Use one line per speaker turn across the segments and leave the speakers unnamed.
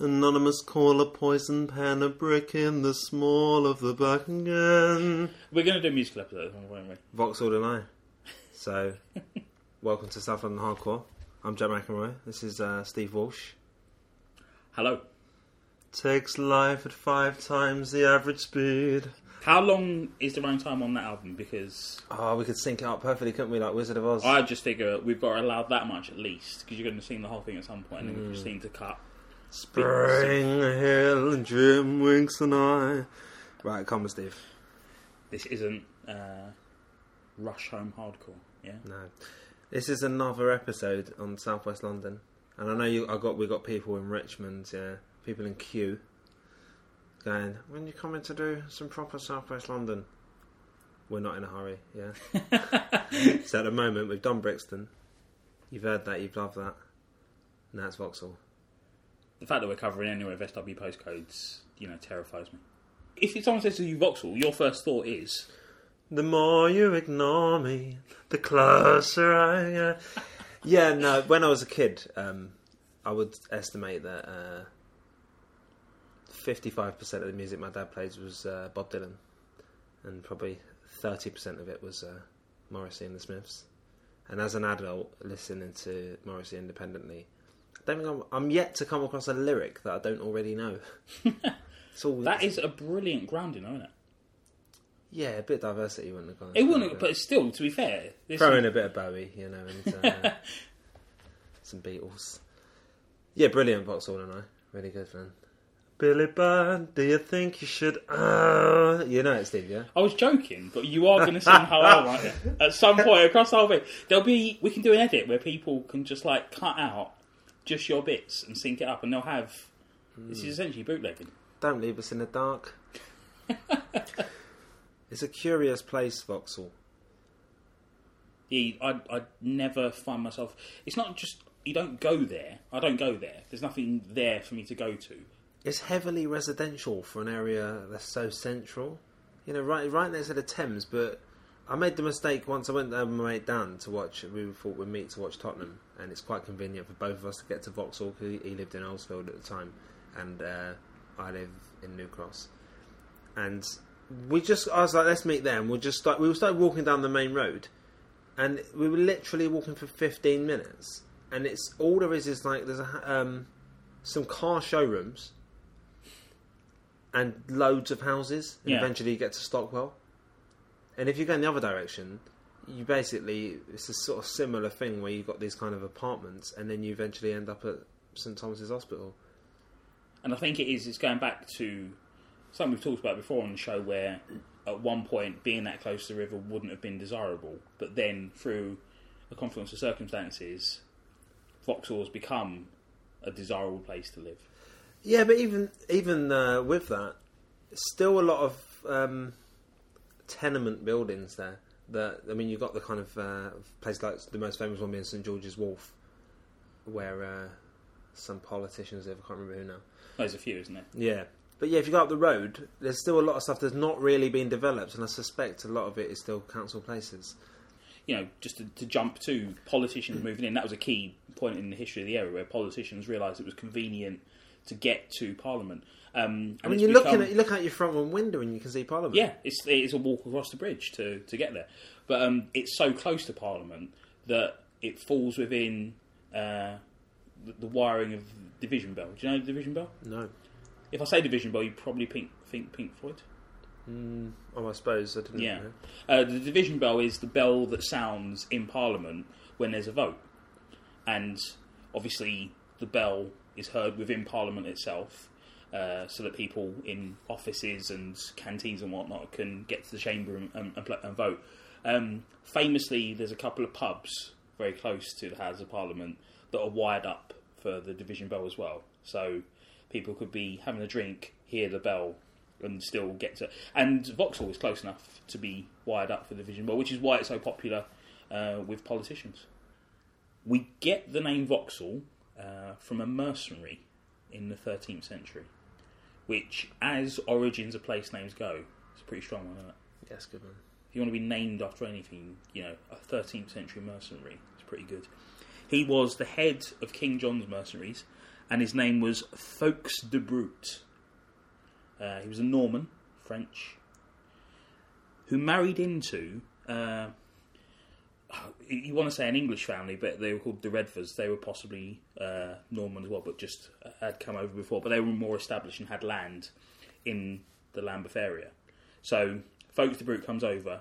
Anonymous call a poison pen, a brick in the small of the back again.
We're going to do a musical episode, won't we?
Vauxhall and I. So, welcome to South London Hardcore. I'm Jack McEnroy. This is uh, Steve Walsh.
Hello.
Takes life at five times the average speed.
How long is the running time on that album? Because
Oh, we could sync it up perfectly, couldn't we? Like Wizard of Oz.
I just figure we've got to allow that much at least, because you're going to sing the whole thing at some point, and then we just
Hmm.
need to cut.
Spring Hill and Jim Winks and I. Right, come on, Steve.
This isn't uh, rush home hardcore. Yeah.
No, this is another episode on Southwest London, and I know you. I got we got people in Richmond, yeah, people in Kew, going. When you coming to do some proper Southwest London? We're not in a hurry, yeah. so at the moment we've done Brixton. You've heard that, you've loved that. Now it's Vauxhall.
The fact that we're covering anywhere with SW postcodes, you know, terrifies me. If someone says to you Vauxhall, your first thought is,
The more you ignore me, the closer I get. yeah, no. When I was a kid, um, I would estimate that uh, fifty-five percent of the music my dad plays was uh, Bob Dylan, and probably thirty percent of it was uh, Morrissey and the Smiths. And as an adult, listening to Morrissey independently, don't think I'm, I'm yet to come across a lyric that I don't already know. it's all
that is a brilliant grounding, isn't it?
yeah, a bit of diversity wouldn't have gone.
It wouldn't, but still, to be fair, this
Throw in a bit of Bowie, you know, and uh, some Beatles. Yeah, brilliant, Vauxhall and I. Really good, man. Billy Byrne, do you think you should? Uh, you know it, Steve, yeah?
I was joking, but you are going to somehow right at some point across the whole thing. There'll be we can do an edit where people can just like cut out just your bits and sync it up, and they'll have this is hmm. essentially bootlegging.
Don't leave us in the dark. it's a curious place, Vauxhall.
Yeah, I I never find myself. It's not just you don't go there. I don't go there. There's nothing there for me to go to.
It's heavily residential for an area that's so central. You know, right right next to the Thames, but I made the mistake once I went there with my mate Dan to watch. We thought we'd meet to watch Tottenham, and it's quite convenient for both of us to get to Vauxhall. he, he lived in Earlsfield at the time, and uh, I live in New Cross. And we just, I was like, let's meet there. And we'll just start. We started walking down the main road, and we were literally walking for fifteen minutes. And it's all there is is like there's a um, some car showrooms and loads of houses. And
Yeah.
eventually you get to Stockwell. And if you go in the other direction, you basically it's a sort of similar thing where you've got these kind of apartments, and then you eventually end up at St Thomas's Hospital.
And I think it is. It's going back to something we've talked about before on the show, where at one point being that close to the river wouldn't have been desirable, but then through a confluence of circumstances, Vauxhall has become a desirable place to live.
Yeah, but even even uh, with that, still a lot of um, tenement buildings there. That I mean, you've got the kind of uh, place like the most famous one being St George's Wharf, where uh, some politicians live. I can't remember who now.
There's a few, isn't there?
Yeah, but yeah, if you go up the road, there's still a lot of stuff that's not really been developed, and I suspect a lot of it is still council places.
you know, just to, to jump to politicians moving in, that was a key point in the history of the area where politicians realised it was convenient to get to Parliament. Um, and
I mean, you're looking at you look out your front room window and you can see Parliament.
yeah, it's it's a walk across the bridge to, to get there, but um, it's so close to Parliament that it falls within uh, the, the wiring of Division Bell. Do you know the Division Bell?
No.
If I say Division Bell, you probably think, think Pink Floyd.
Mm, oh, I suppose I didn't.
Yeah.
know.
Uh, the division bell is the bell that sounds in Parliament when there's a vote. And obviously, the bell is heard within Parliament itself uh, so that people in offices and canteens and whatnot can get to the chamber and, and, and, vote. Um, famously, there's a couple of pubs very close to the House of Parliament that are wired up for the division bell as well. So people could be having a drink, hear the bell, and still get to. And Vauxhall is close enough to be wired up for the division bell, which is why it's so popular uh, with politicians. We get the name Vauxhall uh, from a mercenary in the 13th century, which, as origins of place names go, is a pretty strong one, isn't it?
Yes, good man.
If you want to be named after anything, you know, a 13th century mercenary is pretty good. He was the head of King John's mercenaries and his name was Fawkes de Brute. Uh, he was a Norman, French, who married into. Uh, you want to say an English family, but they were called the Redfords. They were possibly uh, Norman as well, but just had come over before. But they were more established and had land in the Lambeth area. So Fawkes de Brute comes over,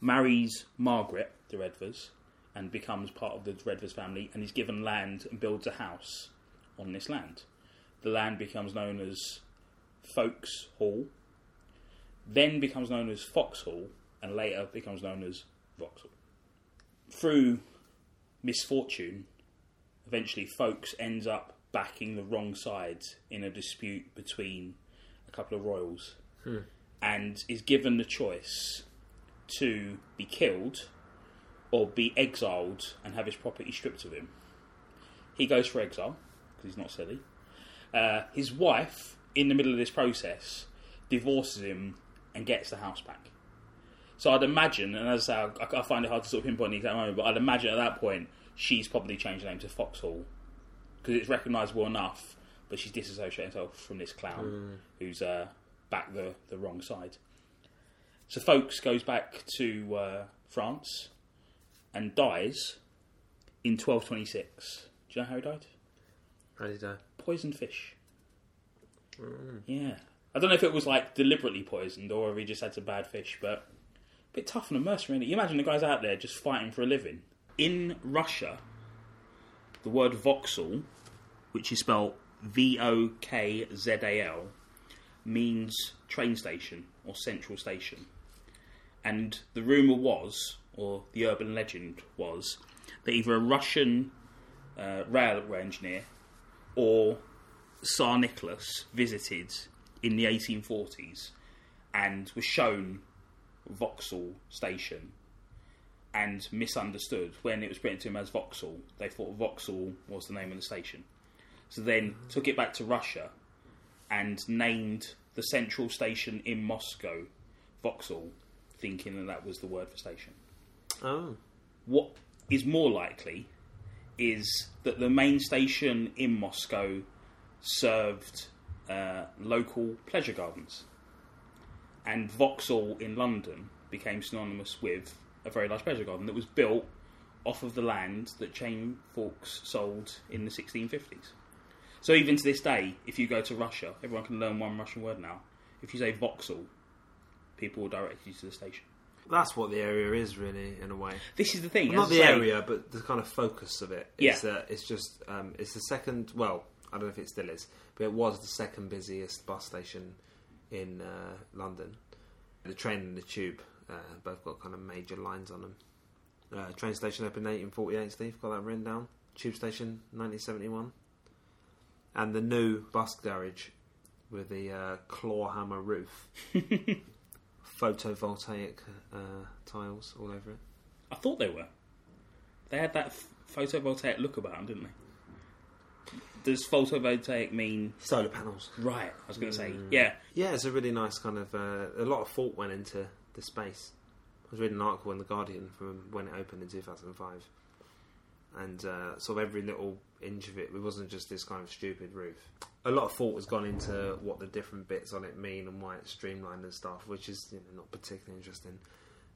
marries Margaret de Redvers, and becomes part of the Redvers family, and is given land and builds a house on this land. The land becomes known as Fawkes Hall, then becomes known as Fox Hall, and later becomes known as Vauxhall. Through misfortune, eventually Fawkes ends up backing the wrong sides in a dispute between a couple of royals and is given the choice to be killed or be exiled and have his property stripped of him. He goes for exile because he's not silly. Uh, his wife, in the middle of this process, divorces him and gets the house back. So I'd imagine, and as I say, I, I find it hard to sort of pinpoint the exact moment, but I'd imagine at that point she's probably changed her name to Foxhall because it's recognisable enough, but she's disassociating herself from this clown who's uh, back the, the wrong side. So Fawkes goes back to uh, France and dies in 1226. Do you know how he died?
How did he die?
Poisoned fish. Yeah. I don't know if it was like deliberately poisoned or if he just had some bad fish, but bit tough on a mercenary. You imagine the guys out there just fighting for a living. In Russia, the word Vauxhall, which is spelled V O K Z A L, means train station or central station. And the rumour was, or the urban legend was, that either a Russian uh, railway engineer or Tsar Nicholas visited in the 1840s and was shown Vauxhall Station and misunderstood when it was written to him as Vauxhall. They thought Vauxhall was the name of the station. So then took it back to Russia and named the central station in Moscow Vauxhall, thinking that that was the word for station.
Oh.
What is more likely is that the main station in Moscow served uh, local pleasure gardens, and Vauxhall in London became synonymous with a very large pleasure garden that was built off of the land that Jane Fawkes sold in the 1650s. So even to this day, if you go to Russia, everyone can learn one Russian word now. If you say Vauxhall, people will direct you to the station.
That's what the area is, really, in a way.
This is the thing.
Not the
say-
area, but the kind of focus of it.
Yeah.
Is that it's just um, it's the second. Well, I don't know if it still is, but it was the second busiest bus station in uh, London. The train and the tube uh, both got kind of major lines on them. Uh, train station opened in 1848. Steve got that written down. Tube station 1971, and the new bus garage with the uh, claw hammer roof, photovoltaic uh, tiles all over it.
I thought they were. They had that f- photovoltaic look about them, didn't they? Does photovoltaic mean
Solar panels.
right? I was going to say, yeah.
Yeah, it's a really nice kind of. Uh, a lot of thought went into the space. I was reading an article in the Guardian from when it opened in 2005, and uh, sort of every little inch of it. It wasn't just this kind of stupid roof. A lot of thought has gone into what the different bits on it mean and why it's streamlined and stuff, which is you know, not particularly interesting.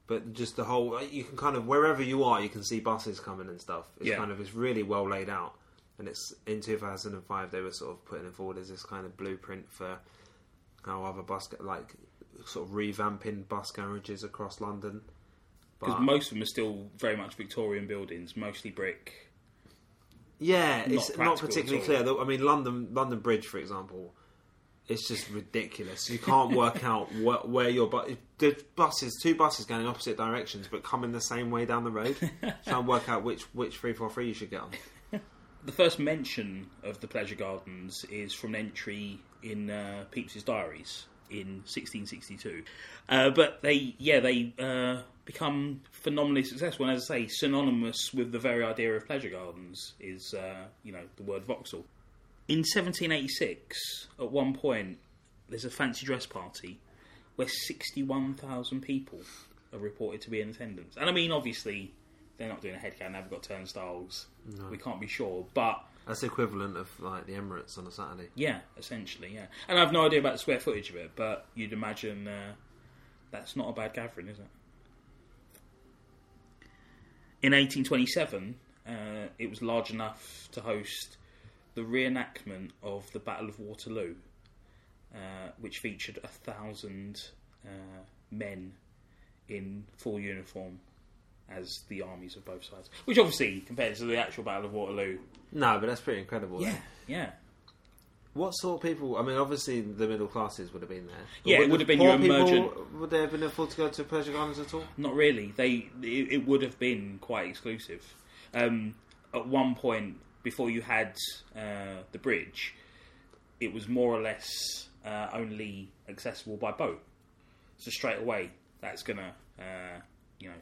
But just the whole, you can kind of wherever you are, you can see buses coming and stuff. It's
Yeah.
kind of it's really well laid out. And it's in 2005 they were sort of putting it forward as this kind of blueprint for how other bus like sort of revamping bus garages across London.
Because most of them are still very much Victorian buildings, mostly brick.
yeah,
not
it's not particularly clear. I mean, London London Bridge, for example, it's just ridiculous. You can't work out wh- where your bu- the buses, two buses going opposite directions, but coming the same way down the road. Try and work out which which three four three you should get on.
The first mention of the pleasure gardens is from an entry in uh, Pepys's diaries in 1662. Uh, but they, yeah, they uh, become phenomenally successful, and as I say, synonymous with the very idea of pleasure gardens is, uh, you know, the word Vauxhall. In 1786, at one point, there's a fancy dress party where 61,000 people are reported to be in attendance. And I mean, obviously, they're not doing a head count, they've got turnstiles. We can't be sure. But
That's the equivalent of like the Emirates on a Saturday.
Yeah, essentially, yeah. And I have no idea about the square footage of it, but you'd imagine uh, that's not a bad gathering, is it? In 1827, uh, it was large enough to host the reenactment of the Battle of Waterloo, uh, which featured a thousand uh, men in full uniform as the armies of both sides. Which obviously, compared to the actual Battle of Waterloo,
No, but that's pretty incredible.
yeah, yeah.
What sort of people? I mean, obviously the middle classes would have been there.
Yeah, it
would
would have been your
people- Would they have been afford to go to pleasure gardens at all?
Not really. They it, it would have been quite exclusive. Um, at one point, before you had uh, the bridge, it was more or less uh, only accessible by boat. So straight away, that's gonna uh, you know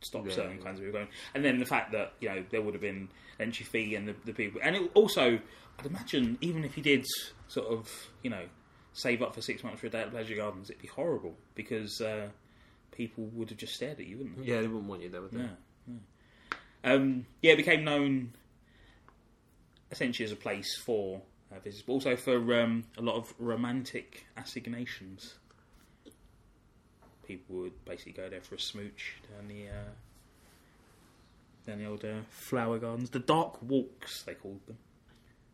stop
Yeah,
certain
yeah.
kinds of people going. And then the fact that you know there would have been entry fee and the, the people, and it also I'd imagine even if you did sort of you know save up for six months for a day at pleasure gardens, it'd be horrible because. Uh, people would have just stared at you, wouldn't they?
Yeah, they wouldn't want you there, would they?
Yeah. yeah. Um, yeah, it became known essentially as a place for uh, visitors, but also for um, a lot of romantic assignations. People would basically go there for a smooch down the uh, down the old uh, flower gardens, the dark walks they called them,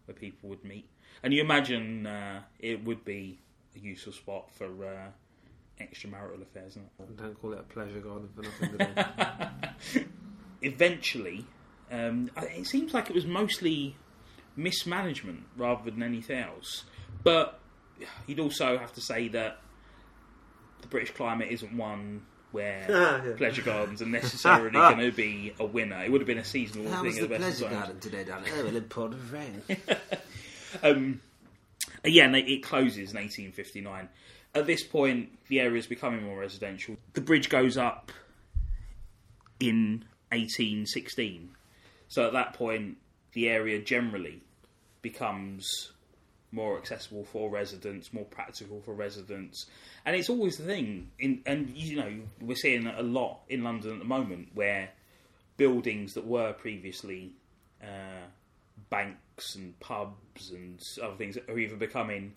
where people would meet. And you imagine uh, it would be a useful spot for uh, extramarital affairs, isn't it?
Don't call it a pleasure garden for nothing,
eventually, um, it seems like it was mostly mismanagement rather than anything else. But you'd also have to say that the British climate isn't one where
Ah, yeah.
pleasure gardens are necessarily going to be a winner. It would have been a seasonal
How
thing
was
at
the
the best
pleasure
of
garden today, darling? Oh, well, it poured of rain.
Um, yeah, and it it closes in 1859. At this point, the area is becoming more residential. The bridge goes up in 1816. So at that point, the area generally becomes more accessible for residents, more practical for residents, and it's always the thing. In and you know we're seeing a lot in London at the moment where buildings that were previously uh, banks and pubs and other things are either becoming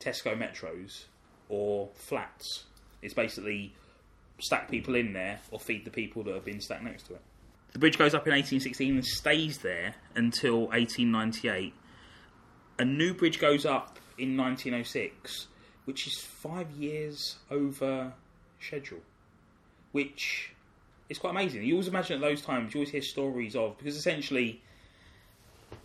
Tesco metros or flats. It's basically stack people in there or feed the people that have been stacked next to it. The bridge goes up in 1816 and stays there until 1898. A new bridge goes up in 1906, which is five years over schedule, which is quite amazing. You always imagine at those times, you always hear stories of, because essentially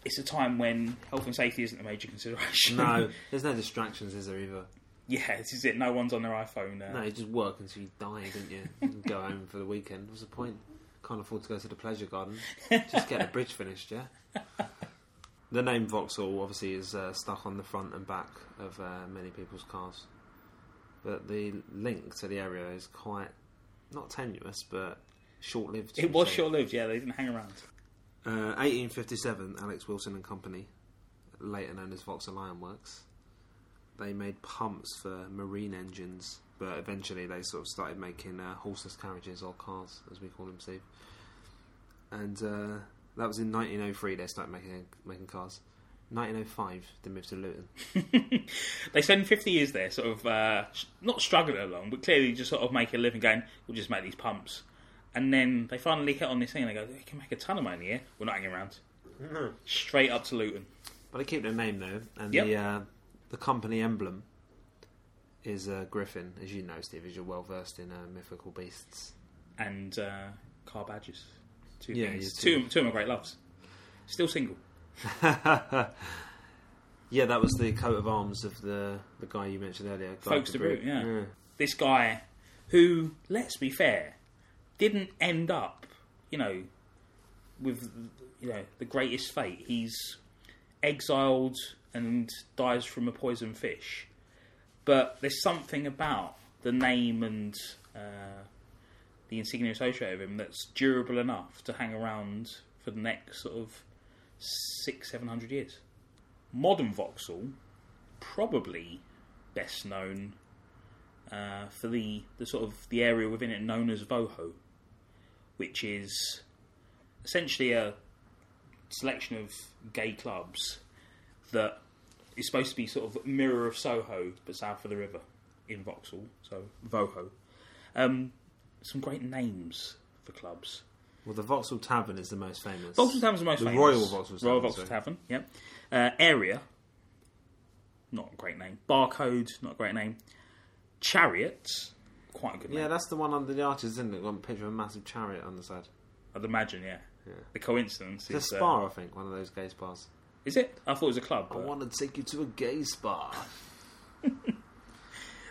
it's a time when health and safety isn't a major consideration.
no, there's no distractions, is there, either?
yeah, this is it. No one's on their iPhone. Uh,
No, you just work until you die, didn't you? And go home for the weekend. What's the point? Can't afford to go to the pleasure garden. Just get the bridge finished, yeah? The name Vauxhall obviously is uh, stuck on the front and back of uh, many people's cars. But the link to the area is quite, not tenuous, but short lived.
It was short lived, yeah, they didn't hang around.
Uh, 1857, Alex Wilson and Company, later known as Vauxhall Iron Works, they made pumps for marine engines, but eventually they sort of started making uh, horseless carriages or cars, as we call them, Steve. And uh, that was in 1903. They started making making cars. 1905, they moved to Luton.
They spend 50 years there, sort of, uh, not struggling along, but clearly just sort of making a living going, we'll just make these pumps. And then they finally hit on this thing and they go, we can make a ton of money here. We're not hanging around.
No.
Straight up to Luton.
But they keep their name though, and
Yep.
the uh, the company emblem is a griffin, as you know, Steve, as you're well versed in uh, mythical beasts.
And uh, car badges. Two
Yeah,
things. Two, two of my great loves. Still single.
yeah, that was the coat of arms of the the guy you mentioned earlier, Guy
Fawkes
de
Bruyne,
Bruyne.
yeah. This guy, who, let's be fair, didn't end up, you know, with you know the greatest fate. He's exiled and dies from a poison fish. But there's something about the name and uh, the insignia associated with him that's durable enough to hang around for the next sort of six, seven hundred years. Modern Vauxhall, probably best known uh, for the, the sort of the area within it known as Voho, which is essentially a selection of gay clubs that is supposed to be sort of mirror of Soho, but south of the river in Vauxhall, so Voho. Um, some great names for clubs.
Well, the Vauxhall Tavern is the most famous.
Vauxhall Tavern's the most
The
famous.
Royal Vauxhall
Royal Vauxhall. Tavern, yep. Uh, area, not a great name. Barcode, not a great name. Chariot, quite a good name.
Yeah, that's the one under the arches, isn't it? A picture of a massive chariot on the side.
I'd imagine, yeah.
Yeah.
The coincidence
It's a
is. uh,
spa, I think, one of those gay spas.
is it? I thought it was a club.
I
but
want to take you to a gay spa.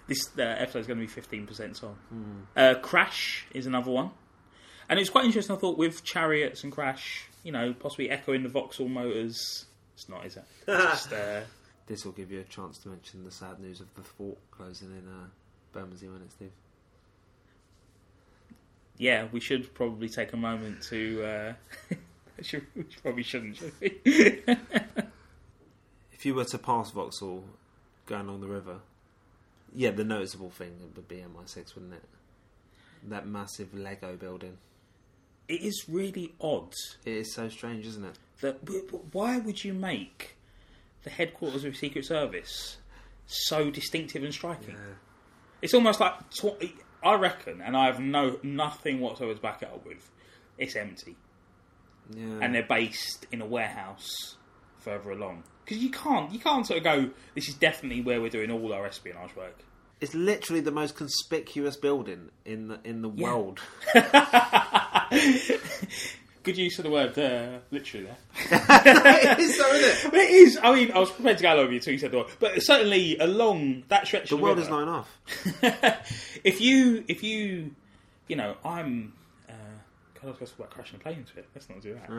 This uh, episode is going to be 15% on.
Hmm.
Uh, Crash is another one. And it's quite interesting, I thought, with Chariots and Crash, you know, possibly echoing the Vauxhall Motors. It's not, is it? Just, uh,
This will give you a chance to mention the sad news of the fort closing in uh, Bermondsey, won't it, Steve?
yeah, we should probably take a moment to. Uh, should, we probably shouldn't, should we?
If you were to pass Vauxhall going along the river, yeah, the noticeable thing would be MI6, wouldn't it? That massive Lego building.
it is really odd
It is so strange, isn't it?
that. Why would you make the headquarters of Secret Service so distinctive and striking? It's almost like I reckon, and I have no nothing whatsoever to back it up with. It's empty,
Yeah.
and they're based in a warehouse further along. Because you can't, you can't sort of go. This is definitely where we're doing all our espionage work.
It's literally the most conspicuous building in the in the
Yeah.
world.
Good use of the word uh, literally there.
it is, so, isn't it?
But it is. I mean, I was prepared to go over you until you said the word, but certainly along that stretch.
Of the
of
world
river,
is not enough.
if you, if you, you know, I'm. Uh, God, I was going to talk about crashing a plane into it. Let's not do that.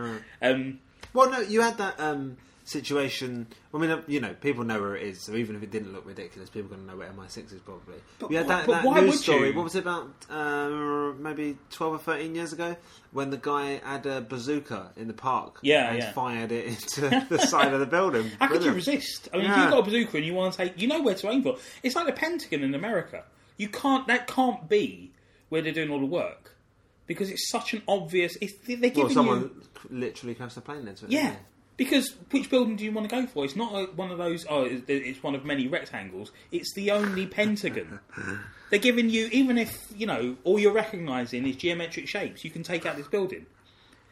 Um,
Well, no, you had that um, situation. I mean, you know, people know where it is, so even if it didn't look ridiculous, people are going to know where MI6 is probably.
But wh-
that,
but
that
why
news
would
story.
you?
What was it about? Uh, maybe twelve or thirteen years ago, when the guy had a bazooka in the park,
Yeah,
and
yeah.
fired it into the side of the building.
How could you resist? I mean, if you've got a bazooka and you want to take, you know where to aim for. It's like the Pentagon in America. You can't. That can't be where they're doing all the work because it's such an obvious. It's, they're giving
Well, someone
you.
literally crashed a plane into it.
Yeah. Because which building do you want to go for? It's not a, one of those. Oh, it's, one of many rectangles. It's the only pentagon. They're giving you, even if you know all you're recognising is geometric shapes, you can take out this building.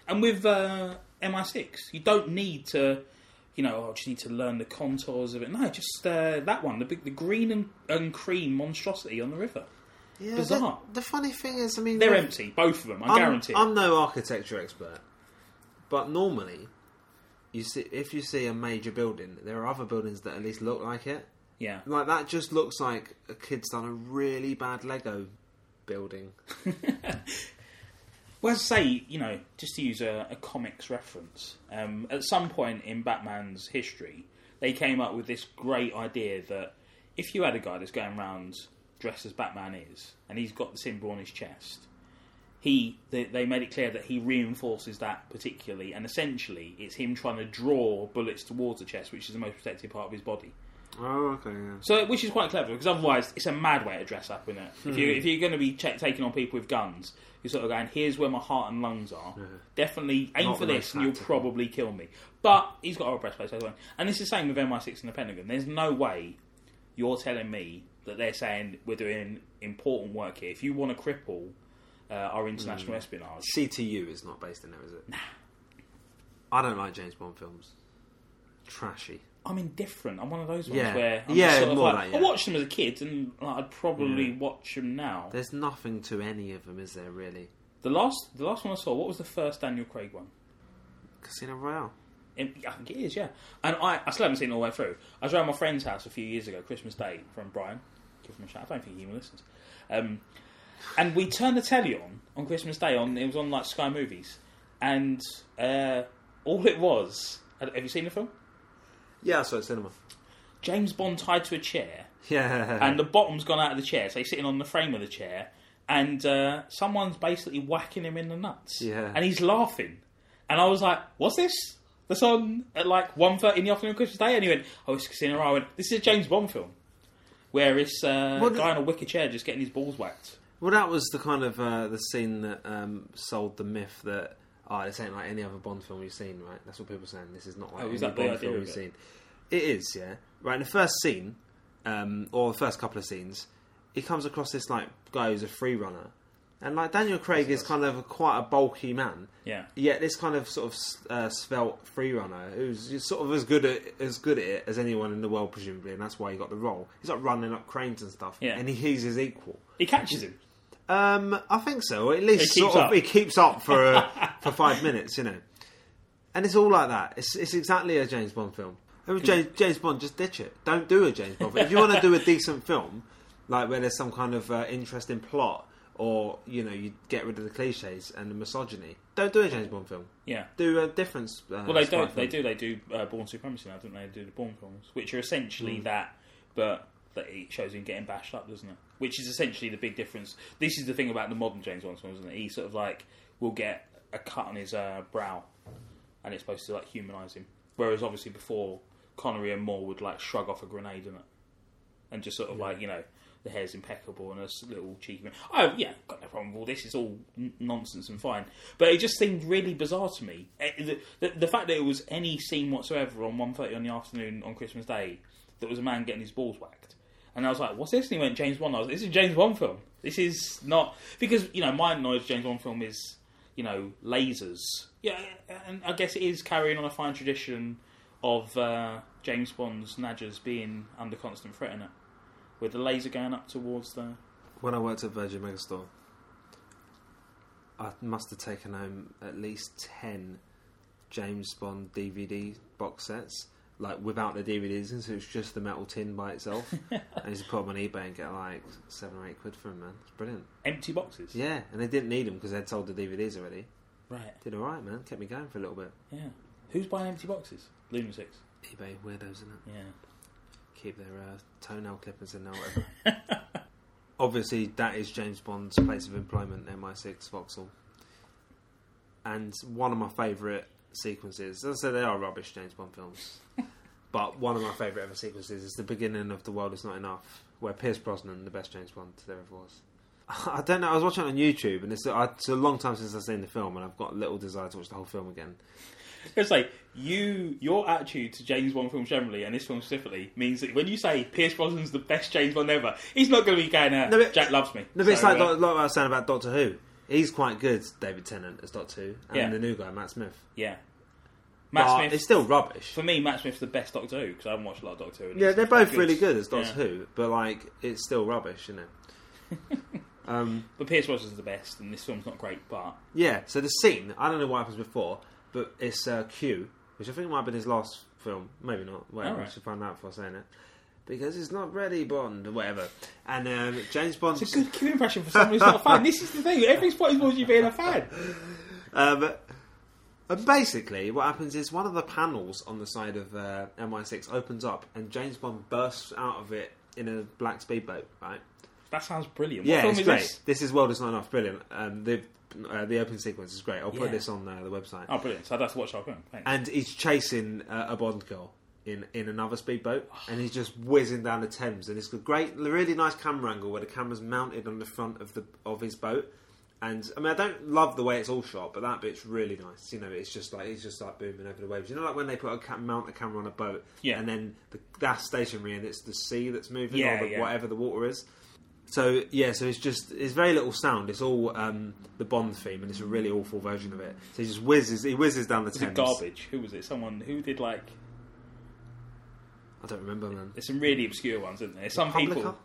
And with uh, MI6, you don't need to, you know, oh, I just need to learn the contours of it. No, just uh, that one, the big, the green and, and cream monstrosity on the river.
Yeah,
Bizarre.
The, the funny thing is, I mean,
They're empty, both of them. I guarantee.
I'm no architecture expert, but normally, you see if you see a major building, there are other buildings that at least look like it.
yeah.
Like that just looks like a kid's done a really bad Lego building.
Well, as I say, you know, just to use a, a comics reference, um, at some point in Batman's history, they came up with this great idea that if you had a guy that's going around dressed as Batman is, and he's got the symbol on his chest, he they, they made it clear that he reinforces that particularly, and essentially it's him trying to draw bullets towards the chest, which is the most protected part of his body.
Oh, okay, yeah.
So, which is quite clever because otherwise it's a mad way to dress up, isn't it? If you hmm. if you're going to be ch- taking on people with guns, you're sort of going, "Here's where my heart and lungs are. Definitely aim
Not
for this, and you'll probably kill me." But he's got a breastplate, so well. And it's the same with MI6 and the Pentagon. There's no way you're telling me that they're saying we're doing important work here. If you want to cripple uh, our international espionage,
CTU is not based in there, is it? Nah. I don't like James Bond films. Trashy.
I'm indifferent. I'm one of those ones
Yeah.
where I'm
Yeah,
sort of
more
like,
that, yeah.
I watched them as a kid, and like, I'd probably watch them now.
There's nothing to any of them, is there? Really?
The last, the last one I saw. What was the first Daniel Craig one?
Casino Royale.
It, I think it is, yeah. And I, I still haven't seen it all the way through. I was around my friend's house a few years ago, Christmas Day, from Brian. Give him a shout. I don't think he even listens. Um, and we turned the telly on on Christmas Day. On it was on like Sky Movies, and uh, all it was. Have you seen the film?
Yeah, I saw it at cinema.
James Bond tied to a chair,
Yeah.
and the bottom's gone out of the chair, so he's sitting on the frame of the chair, and uh, someone's basically whacking him in the nuts.
Yeah.
And he's laughing. And I was like, what's this? That's on at like 1.30 in the afternoon on Christmas Day? And he went, oh, it's Casino Royale. I went, this is a James Bond film. Where it's uh, a guy in a wicker chair just getting his balls whacked.
Well, that was the kind of uh, the scene that um, sold the myth that oh, this ain't like any other Bond film you've seen, right? That's what people are saying. This is not like
Oh,
any
is that the
Bond
idea
film
of
you've
it?
seen. It is, yeah. Right in the first scene, um, or the first couple of scenes, he comes across this like guy who's a free runner, and like Daniel Craig is kind of a, quite a bulky man.
Yeah.
Yet this kind of sort of uh, svelte free runner who's just sort of as good at as good at it as anyone in the world, presumably, and that's why he got the role. He's like running up cranes and stuff,
Yeah.
and he, he's his equal.
He catches him.
Um, I think so. Or at least
keeps
sort of
up.
he keeps up for uh, for five minutes, you know. And it's all like that. It's it's exactly a James Bond film. James, James Bond, just ditch it. Don't do a James Bond. film. If you want to do a decent film, like where there's some kind of uh, interesting plot, or you know, you get rid of the cliches and the misogyny, don't do a James Bond film.
Yeah.
Do a different. Uh,
Well, they don't. They do. They do uh, Bourne Supremacy now, don't they? They do the Bourne films, which are essentially
Hmm.
that, but that it shows him getting bashed up, doesn't it? Which is essentially the big difference. This is the thing about the modern James Bond films, isn't it? He sort of like will get a cut on his uh, brow, and it's supposed to like humanise him. Whereas obviously before Connery and Moore would like shrug off a grenade, in it, and just sort of like you know. The hair's impeccable and a little cheeky. Oh yeah, got no problem with all this. It's all n- nonsense and fine. But it just seemed really bizarre to me. Eh, The, the, the fact that it was any scene whatsoever on 1.30 on the afternoon on Christmas Day that was a man getting his balls whacked. And I was like, what's this? And he went, James Bond. I was like, this is James Bond film. This is not... Because, you know, my knowledge James Bond film is, you know, lasers. Yeah, and I guess it is carrying on a fine tradition of uh, James Bond's Nadgers being under constant threat it. With the laser going up towards the...
When I worked at Virgin Megastore, I must have taken home at least 10 James Bond DVD box sets, like without the DVDs, and so it's just the metal tin by itself. and used to put them on eBay and get like seven or eight quid for them, man. It's brilliant.
Empty boxes.
Yeah, and they didn't need them because they'd sold the DVDs already.
Right,
Did alright, man. Kept me going for a little bit.
yeah. Who's buying empty boxes? Lunatics.
eBay weirdos, isn't it?
Yeah.
Keep their uh, toenail clippers in there, whatever. Obviously, that is James Bond's place of employment, MI6 Vauxhall. And one of my favourite sequences, as I said, they are rubbish James Bond films. but one of my favourite ever sequences is the beginning of The World Is Not Enough, where Pierce Brosnan, the best James Bond there ever was. I don't know, I was watching it on YouTube, and it's, I- it's a long time since I've seen the film, and I've got little desire to watch the whole film again.
It's like you, your attitude to James Bond films generally, and this film specifically, means that when you say Pierce Brosnan's the best James Bond ever, he's not going to be going, uh,
No, but-
"Jack loves me."
No, but it's
So,
like,
uh,
like what I was saying about Doctor Who. He's quite good, David Tennant, as Doctor Who, and
Yeah.
the new guy, Matt Smith.
yeah, Matt
But
Smith.
It's still rubbish.
For me, Matt Smith's the best Doctor Who because I haven't watched a lot of Doctor Who. and
Yeah,
it's
they're both really good as Doctor
Yeah.
Who, but like it's still rubbish, you know. um,
But Pierce Brosnan's the best, and this film's not great. But
yeah, so the scene I don't know what happens before, but it's uh, Q, which I think might have been his last film, maybe not. Whatever, I
Alright.
should find out before saying it because it's not ready, Bond, or whatever. And um, James Bond.
it's a good Q impression for someone who's not a fan. This is the thing. Every spot is towards you being a fan.
Um, and basically, what happens is one of the panels on the side of uh, MI6 opens up, and James Bond bursts out of it in a black speedboat, right?
That sounds brilliant. What
Yeah, it's great.
this?
This? is World is Not Enough, brilliant. Um, the uh, the opening sequence is great. I'll put
Yeah.
this on uh, the website.
Oh, brilliant! So I'd have to watch that film.
And he's chasing uh, a Bond girl in, in another speedboat, and he's just whizzing down the Thames. And it's a great, really nice camera angle where the camera's mounted on the front of the of his boat. And I mean, I don't love the way it's all shot, but that bit's really nice. You know, it's just like it's just like booming over the waves. You know, like when they put a ca- mount a camera on a boat,
Yeah.
and then the, that's stationary, and it's the sea that's moving,
Yeah,
or the,
yeah.
whatever the water is. So yeah, so it's just it's very little sound. It's all um, the Bond theme, and it's a really awful version of it. So he just whizzes, he whizzes down the
Was it
Thames.
garbage? Who was it? Someone who did like.
I don't remember, man.
There's some really obscure ones, isn't there? Some
Publica?
people.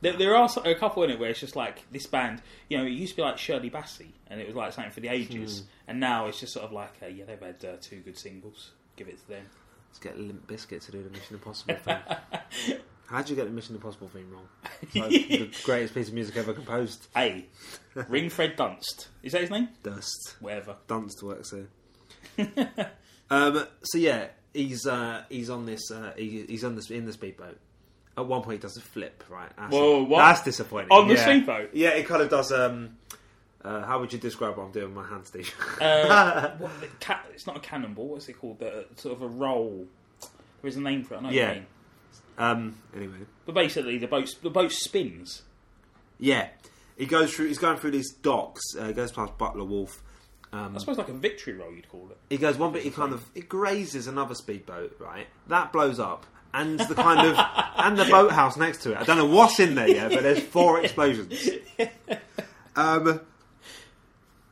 There, there are a couple in it where it's just like this band. You know, it used to be like Shirley Bassey, and it was like something for the ages.
Hmm.
And now it's just sort of like, uh, yeah, they've had uh, two good singles. Give it to them.
Let's get Limp Bizkit to do the Mission Impossible theme. How'd you get the Mission Impossible theme wrong? It's like the greatest piece of music ever composed.
Hey, Ring Fred Dunst. Is that his name?
Dust.
Whatever.
Dunst works here. um, so yeah, he's uh, he's on this. Uh, he, he's on this in the speedboat. At one point, he does a flip. Right. That's,
Whoa, what?
That's disappointing.
On the
yeah.
speedboat?
Yeah, it kind of does. Um, uh, how would you describe what I'm doing with my hand, Steve?
Uh, what, ca- it's not a cannonball. What's it called? The, sort of a roll. There is a name for it. I know what you
Yeah.
mean.
um, anyway.
But basically, the boat the boat spins.
Yeah, he goes through. He's going through these docks. Uh, he goes past Butler's Wharf,
I suppose like a victory roll, you'd call it.
He goes one bit. He kind of it grazes another speedboat, right? That blows up, and the kind of and the boathouse next to it. I don't know what's in there yet, but there's four explosions. Um,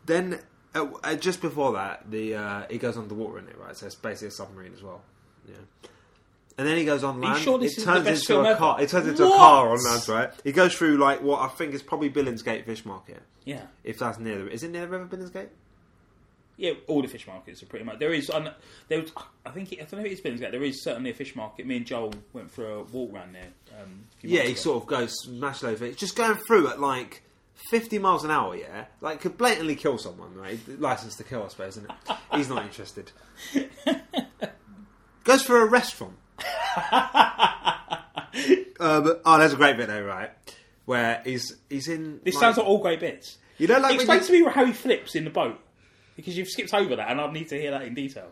then uh, uh, just before that, the uh, he goes underwater in it, right? So it's basically a submarine as well. Yeah. And then he goes on land.
sure
it turns into a
ever?
car. It turns into a car on land, right? He goes through like what I think is probably Billingsgate Fish Market.
Yeah.
If that's near the, is it near the River Billingsgate?
Yeah, all the fish markets are pretty much. There is, um, there was, I think, it, I don't know if it's been There is certainly a fish market. Me and Joel went for a walk round there. Um, a
Yeah, he
ago.
sort of goes smash over. It's just going through at like 50 miles an hour, yeah? Like, could blatantly kill someone, right? License to kill, I suppose, isn't it? He's not interested. Goes for a restaurant. um, oh, there's a great bit though, right? Where he's he's in.
This sounds like all great bits.
You know, like
Explain
you-
to me how he flips in the boat because you've skipped over that, and I'd need to hear that in detail.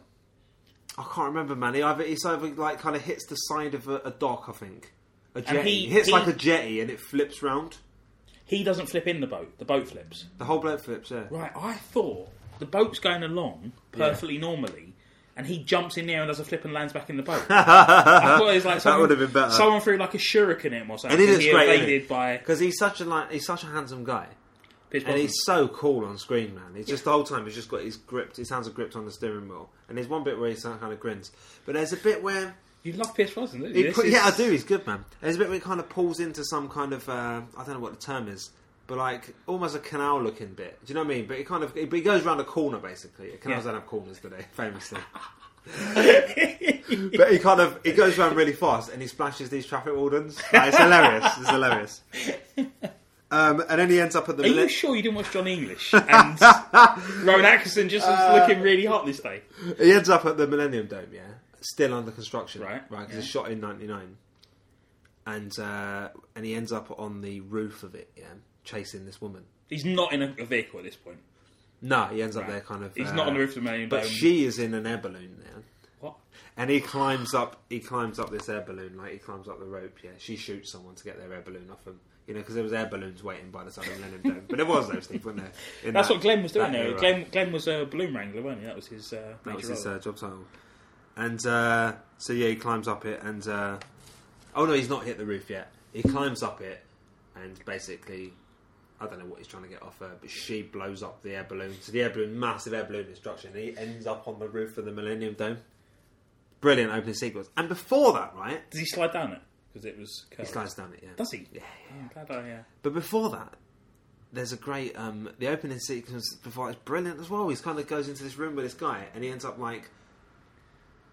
I can't remember, man. He either he's either like kind of hits the side of a, a dock, I think. A jetty.
he-
He, hits
he-
like a jetty and it flips round.
He doesn't flip in the boat; the boat flips.
The whole boat flips, yeah.
Right, I thought the boat's going along perfectly normally, and he jumps in there and does a flip and lands back in the boat. I thought it was like someone,
would have been better.
Someone threw like a shuriken at him or something.
And he
and
looks great,
evaded by
Because he's such a like he's such a handsome guy. And he's so cool on screen, man. He's just the whole time he's just got his gripped, his hands are gripped on the steering wheel. And there's one bit where he kind of grins, but there's a bit where
You love Pierce Brosnan, don't you?
Put,
is-
yeah, I do. He's good, man. There's a bit where he kind of pulls into some kind of uh, I don't know what the term is, but like almost a canal looking bit. Do you know what I mean? But he kind of but he goes around a corner basically. Canals
Yeah.
don't have corners today, famously. but he kind of he goes around really fast and he splashes these traffic wardens. Like, it's hilarious. It's hilarious. Um, and then he ends up at the.
Are you sure you didn't watch John English? And Rowan Atkinson just
Uh,
looking really hot this day.
He ends up at the Millennium Dome, yeah, still under construction,
Right,
Right, because
yeah.
it's shot in '99, and uh, and he ends up on the roof of it, yeah, chasing this woman.
He's not in a, a vehicle at this point.
No, he ends up
Right.
there, kind of.
He's
uh,
not on the roof of the Millennium
but
Dome.
she is in an air balloon now,
What?
and he climbs up. He climbs up this air balloon, like he climbs up the rope. Yeah, she shoots someone to get their air balloon off him. You know, because there was air balloons waiting by the side of the Millennium Dome, but there was though, Steve, wasn't there?
That's
that-
what Glenn was doing there. Glenn, Glenn was a balloon wrangler, wasn't he? That was his uh,
That was his uh, job title. And uh, so yeah, he climbs up it, and uh, oh no, he's not hit the roof yet. He climbs up it, and basically, I don't know what he's trying to get off her, but she blows up the air balloon. So the air balloon, massive air balloon destruction. And he ends up on the roof of the Millennium Dome. Brilliant opening sequence. And before that, right,
Does he slide down it? Because it was
he
curved.
slides down it. Yeah.
Does he?
Yeah.
Oh, I'm glad I, uh,
But before that, there's a great um, the opening sequence before it's brilliant as well. He kind of goes into this room with this guy, and he ends up like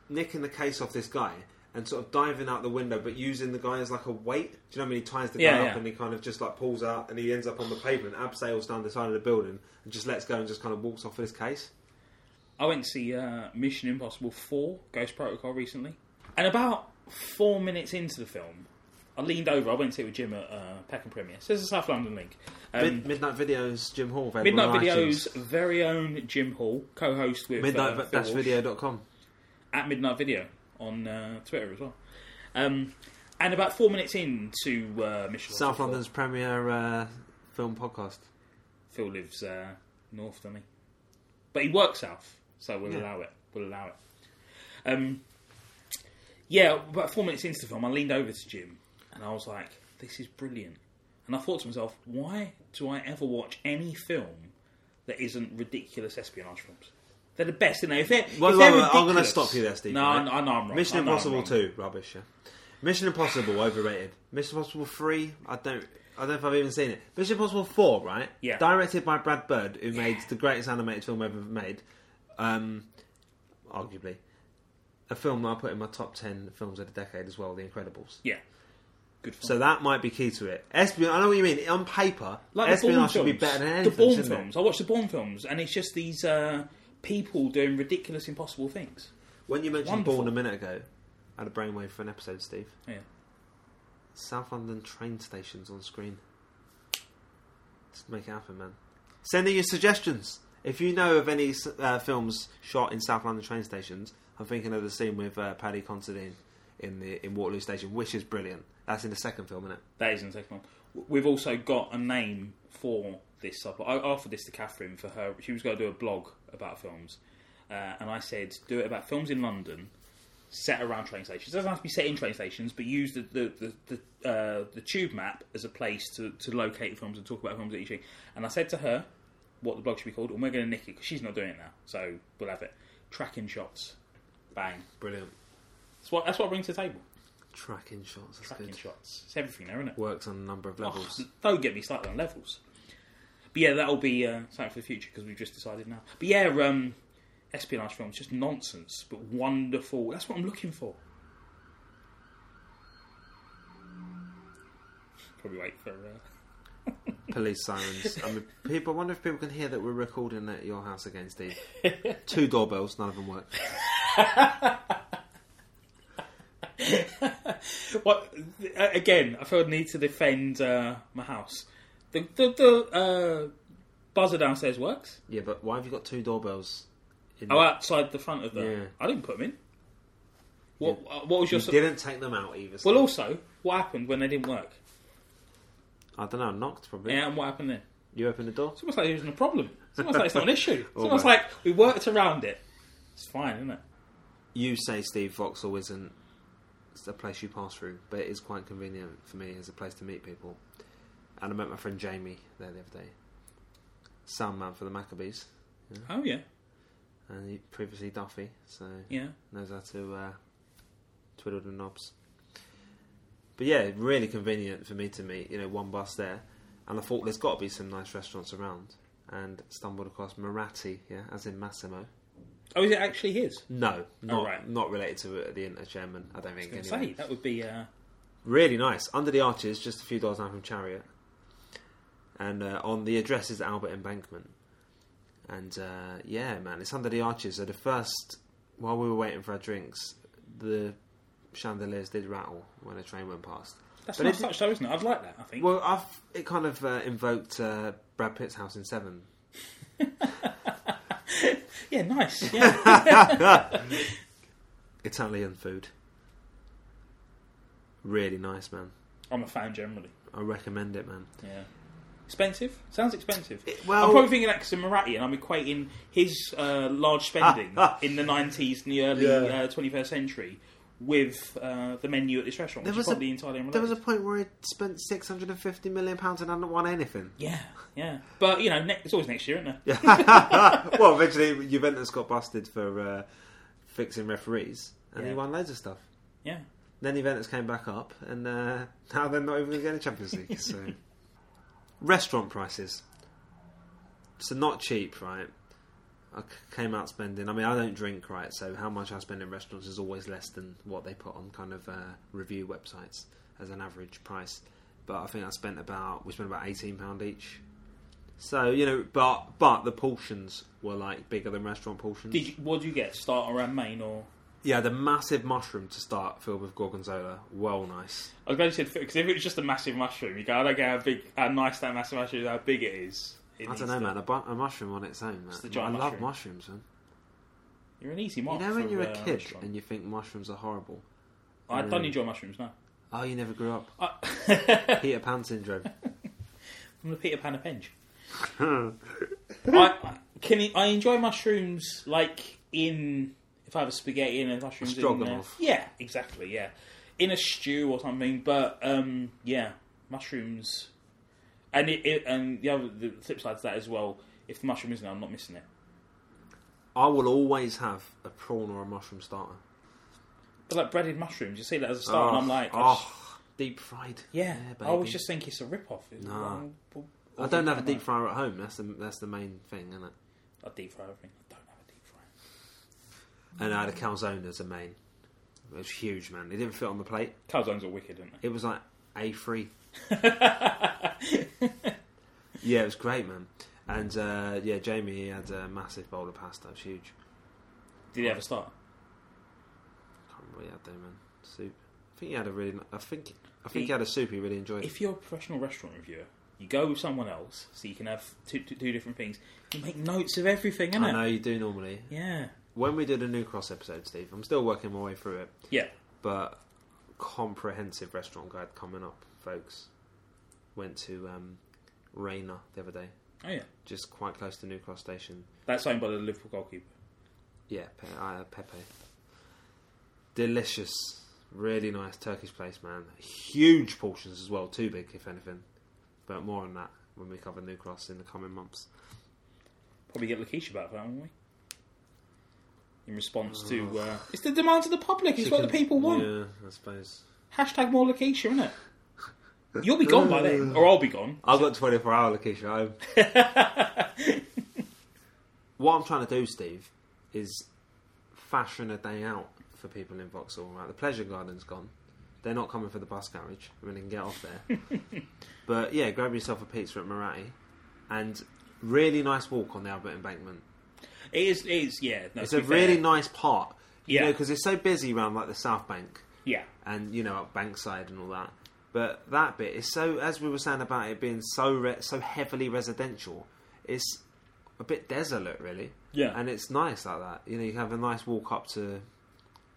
nicking the case off this guy and sort of diving out the window, but using the guy as like a weight. Do you know what I mean? He ties the guy
Yeah,
up
yeah.
and he kind of just like pulls out, and he ends up on the pavement, abseils down the side of the building, and just lets go and just kind of walks off with his case.
I went to see uh, Mission Impossible 4 Ghost Protocol recently. And about four minutes into the film, I leaned over. I went to see it with Jim at uh, Peckham Premiere. So there's a South London link. Um,
Mid- Midnight Videos, Jim Hall,
Midnight Video's
iTunes.
very own Jim Hall, co-host with uh, Walsh,
Midnight-video.com.
at Midnight Video on uh, Twitter as well. Um, and about four minutes into uh, Mission
South
Impossible 4,
London's premier uh, film podcast.
Phil lives uh, north, doesn't he? But he works south, so we'll
Yeah.
allow it. We'll allow it. Um, yeah, about four minutes into the film, I leaned over to Jim and I was like, "This is brilliant." And I thought to myself, "Why do I ever watch any film that isn't ridiculous espionage films? They're the best, aren't they? If they're,
Well,
if they're
well, I'm going to stop you there, Steve.
No,
right?
I, I know I'm wrong.
Mission Impossible
wrong.
Two, rubbish. Yeah. Mission Impossible, overrated. Mission Impossible Three, I don't. I don't know if I've even seen it. Mission Impossible Four, right?
Yeah.
Directed by Brad Bird, who made the greatest animated film ever made, um, arguably. A film that I put in my top ten films of the decade as well, The Incredibles.
Yeah, good. Film.
So that might be key to it. Espionage, I know what you mean. On paper,
like
espionage should
films.
be better than anything. the.
Bourne
shouldn't it?
films. I watch the Bourne films, and it's just these uh, people doing ridiculous, impossible things.
When you mentioned
Wonderful.
Bourne a minute ago, I had a brainwave for an episode, Steve.
Yeah.
South London train stations on screen. Make it happen, man. Send in your suggestions. If you know of any uh, films shot in South London train stations, I'm thinking of the scene with uh, Paddy Considine in the in Waterloo Station, which is brilliant. That's in the second film, isn't it?
That is in the second one. We've also got a name for this. I offered this to Catherine for her. She was going to do a blog about films, uh, and I said, do it about films in London set around train stations. It doesn't have to be set in train stations, but use the the the, the, uh, the tube map as a place to, to locate films and talk about films that you see. And I said to her what the blog should be called, and we're going to nick it because she's not doing it now, so we'll have it. Tracking shots, bang.
Brilliant.
That's what that's what I bring to the table.
Tracking shots. That's
Tracking
good.
shots. It's everything there, isn't it?
Works on a number of levels.
Oh, don't get me started on levels. But yeah, that'll be uh, something for the future because we've just decided now. But yeah, um, espionage films, just nonsense, but wonderful. That's what I'm looking for. Probably wait for. Uh...
Police sirens. I mean, people. I wonder if people can hear that we're recording at your house again, Steve. Two doorbells. None of them work.
What uh, again? I feel the need to defend uh, my house. The the, the uh, buzzer downstairs works.
Yeah, but why have you got two doorbells? In
Oh, outside the front of the.
Yeah.
I didn't put them in. What uh, What was
you
your?
didn't take them out either.
Well, also, what happened when they didn't work?
I don't know. Knocked probably.
Yeah, and what happened then?
You opened the door.
It's almost like it wasn't a problem. It's almost like it's not an issue. It's almost like we worked around it. It's fine, isn't it?
You say Steve Vauxhall isn't a place you pass through, but it is quite convenient for me as a place to meet people. And I met my friend Jamie there the other day. Sound man for the Maccabees,
Oh yeah,
and he previously Duffy, so
yeah.
knows how to uh, twiddle the knobs. But yeah, really convenient for me to meet. You know, one bus there, and I thought there's got to be some nice restaurants around, and stumbled across Moratti, yeah, as in Massimo.
Oh, is it actually his?
No, not
right.
not related to the inter chairman. I don't
I was
think.
going to
anyway.
say that would be. Uh,
Really nice. Under the arches, just a few doors down from Chariot. And uh, on the address is Albert Embankment. And uh, yeah, man, it's under the arches. So the first, while we were waiting for our drinks, the chandeliers did rattle when a train went past.
that's
But
a nice
it-
touch, though, isn't it? I'd like that. I think.
Well, I've, it kind of uh, invoked uh, Brad Pitt's house in Seven.
yeah, nice. Yeah.
Italian food. Really nice, man.
I'm a fan generally.
I recommend it, man.
Yeah. Expensive? Sounds expensive.
It- well-
I'm probably thinking that because of Moratti, and I'm equating his uh, large spending in the 90s and the early
Yeah.
uh, 21st century with uh, the menu at this restaurant,
There
which
was
is
a-
entirely unrelated.
There was a point where he spent £650 million and I hadn't won anything.
Yeah, yeah. But, you know, ne- it's always next year, isn't there?
well, eventually Juventus got busted for uh, fixing referees, and he won loads of stuff.
Yeah.
Then Juventus came back up, and uh, now they're not even going to get a Champions League. So, restaurant prices. So not cheap, right? I came out spending. I mean, I don't drink, right? So how much I spend in restaurants is always less than what they put on kind of uh, review websites as an average price. But I think I spent about we spent about eighteen pound each. So you know, but but the portions were like bigger than restaurant portions.
Did you, what did you get? Starter and main, or
Yeah, the massive mushroom to start filled with gorgonzola. Well, nice.
I was going to say because if it was just a massive mushroom, you go, I don't get how big, how nice that massive mushroom is, how big it is.
I don't know, man. A, bu- a mushroom on its own, man.
It's the giant
I love
mushroom.
mushrooms, man.
You're an easy
You know when
for,
you're a
uh,
kid
restaurant.
and you think mushrooms are horrible.
I don't enjoy mushrooms. No,
Oh, you never grew up.
I,
Peter Pan syndrome.
I'm the Peter Pan of Penge. I, I can I enjoy mushrooms like in if I have a spaghetti and a mushrooms in there.
Stroganoff.
Yeah, exactly. Yeah, in a stew or something. But um, yeah, mushrooms, and it, it and the other the flip side to that as well. If the mushroom isn't, there, I'm not missing it.
I will always have a prawn or a mushroom starter.
But like breaded mushrooms, you see that as a start, and I'm ah, like, ah,
oh,
just-
deep fried.
yeah,
baby.
I always just think it's a rip off.
No. I don't have a deep fryer at home. That's the that's the main thing, isn't it?
I deep fry everything. I don't have a deep fryer.
And uh, I had a calzone as a main. It was huge, man. It didn't fit on the plate.
Calzones are wicked, aren't they?
It was like a free. Yeah, it was great, man. And uh, yeah, Jamie he had a massive bowl of pasta. It was huge.
Did he have a start?
I can't remember what he had there, man. Soup. I think he had a really. I think. I think
He-
he had a soup he really enjoyed.
If you're a professional restaurant reviewer, you go with someone else so you can have two, two, two different things. You make notes of everything, innit?
I know you do normally.
Yeah.
When we did a New Cross episode, Steve, I'm still working my way through it,
Yeah.
but comprehensive restaurant guide coming up, folks. Went to um, Rainer the other day.
Oh yeah,
just quite close to New Cross Station.
that's owned by the Liverpool goalkeeper.
Yeah, Pe- uh, Pepe. Delicious, really nice Turkish place, man. Huge portions as well, too big if anything. But more on that when we cover New Cross in the coming months.
Probably get Lakeisha back for that, won't we? In response to uh, it's the demands of the public. It's what the people want.
Yeah, I suppose.
Hashtag more Lakeisha, isn't it? You'll be gone by then, or I'll be gone.
I've got 24 hour location home. what I'm trying to do, Steve, is fashion a day out for people in Vauxhall. Right, the pleasure garden's gone. They're not coming for the bus garage. I mean, they can get off there. but yeah, grab yourself a pizza at Moratti, and really nice walk on the Albert Embankment.
It is, it is, yeah. No,
It's
to
a
be
really
fair,
nice part, you
Yeah.
know, because it's so busy around like the South Bank
yeah.
and you know up Bankside and all that. But that bit is so, as we were saying about it being so re- so heavily residential, it's a bit desolate, really.
Yeah.
and it's nice like that. You know, you have a nice walk up to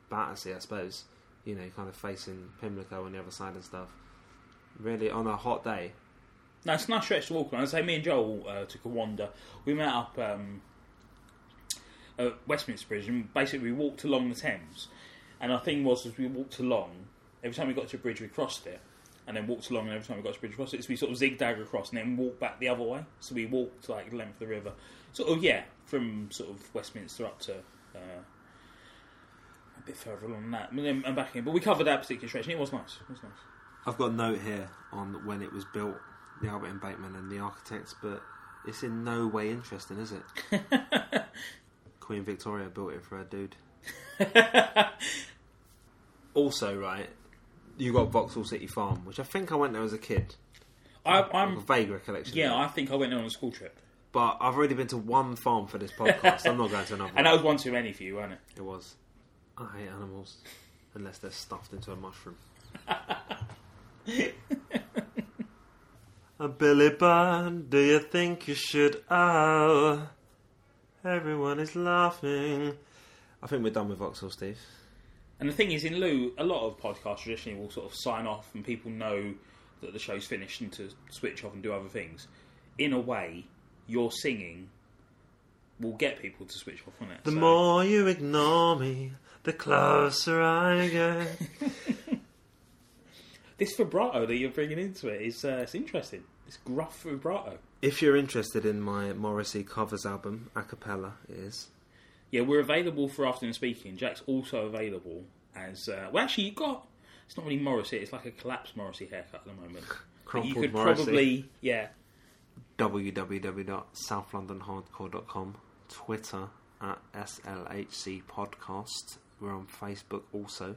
Battersea, I suppose. You know, kind of facing Pimlico on the other side and stuff. Really, on a hot day,
No, it's a nice stretch to walk on. I say, me and Joel uh, took a wander. We met up um, at Westminster Bridge and basically we walked along the Thames. And our thing was, as we walked along, every time we got to a bridge, we crossed it. And then walked along, and every time we got to bridge, across it. So we sort of zigzag across and then walked back the other way. So we walked like the length of the river. Sort of, yeah, from sort of Westminster up to. Uh, a bit further along than that, and then and back in. But we covered that particular stretch, and it was nice. It was nice.
I've got a note here on when it was built, the Albert Embankment and the architects, but it's in no way interesting, is it? Queen Victoria built it for her dude. also, right, you got Vauxhall City Farm, which I think I went there as a kid.
I,
I've a
I'm
vague recollection.
yeah. I think I went there on a school trip.
but I've already been to one farm for this podcast. I'm not going to another.
And that was one too many for you, wasn't it?
It was. I hate animals unless they're stuffed into a mushroom. a Billy Bun, do you think you should? Oh, everyone is laughing. I think we're done with Vauxhall, Steve.
And the thing is, in lieu, a lot of podcasts traditionally will sort of sign off and people know that the show's finished and to switch off and do other things. In a way, your singing will get people to switch off on it.
The
So-
more you ignore me, the closer I get.
This vibrato that you're bringing into it is uh, it's interesting. It's gruff vibrato.
if you're interested in my Morrissey covers album, a cappella, it is.
Yeah, we're available for afternoon speaking. Jack's also available as uh, well. Actually, you got it's not really Morrissey. It's like a collapsed Morrissey haircut at the moment. But you could
Morrissey.
probably yeah
www.southlondonhardcore.com, Twitter at SLHC Podcast. We're on Facebook also.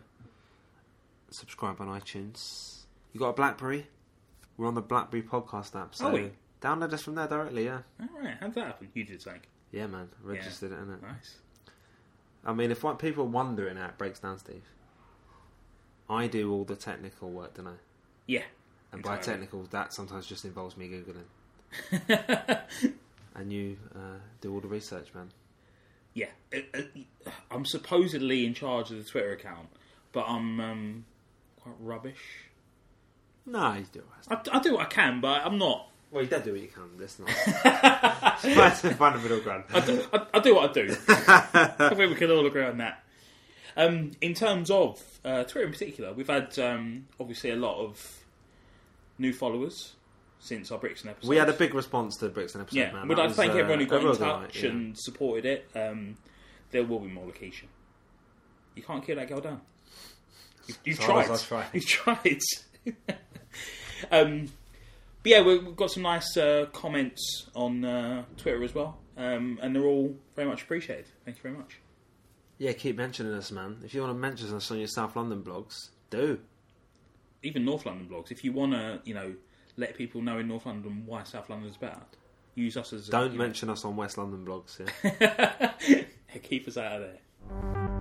Subscribe on iTunes. You got a Blackberry? We're on the Blackberry podcast app. So
we?
download us from there directly, yeah.
All right, how did that happen? You did something.
Yeah, man. Registered it, innit?
Nice.
I mean, if what people are wondering how it breaks down, Steve, I do all the technical work, don't I?
Yeah.
And by technical, that sometimes just involves me Googling. and you uh, do all the research, man.
Yeah, Uh, uh, I'm supposedly in charge of the Twitter account, but I'm um, quite rubbish.
No, you do.
I, I do what I can, but I'm not.
Well, you don't do what you can. Let's not. Try to find a middle ground.
I do, I, I do what I do. I think we can all agree on that. Um, in terms of uh, Twitter in particular, we've had um, obviously a lot of new followers since our Brixton episode.
We had a big response to the Brixton episode,
yeah.
man.
Like to thank
uh,
everyone who got
a real
in touch
yeah.
and supported it. Um, there will be more location. You can't kill that girl down. You've, you've
As
tried.
I try.
You've tried. um, but yeah, we- we've got some nice uh, comments on uh, Twitter as well, um, and they're all very much appreciated. Thank you very much.
Yeah, keep mentioning us, man. If you want to mention us on your South London blogs, do.
Even North London blogs, if you want to, you know, let people know in North London why South London's better, use us as. a-
Don't
know,
mention us on West London blogs. Yeah.
keep us out of there.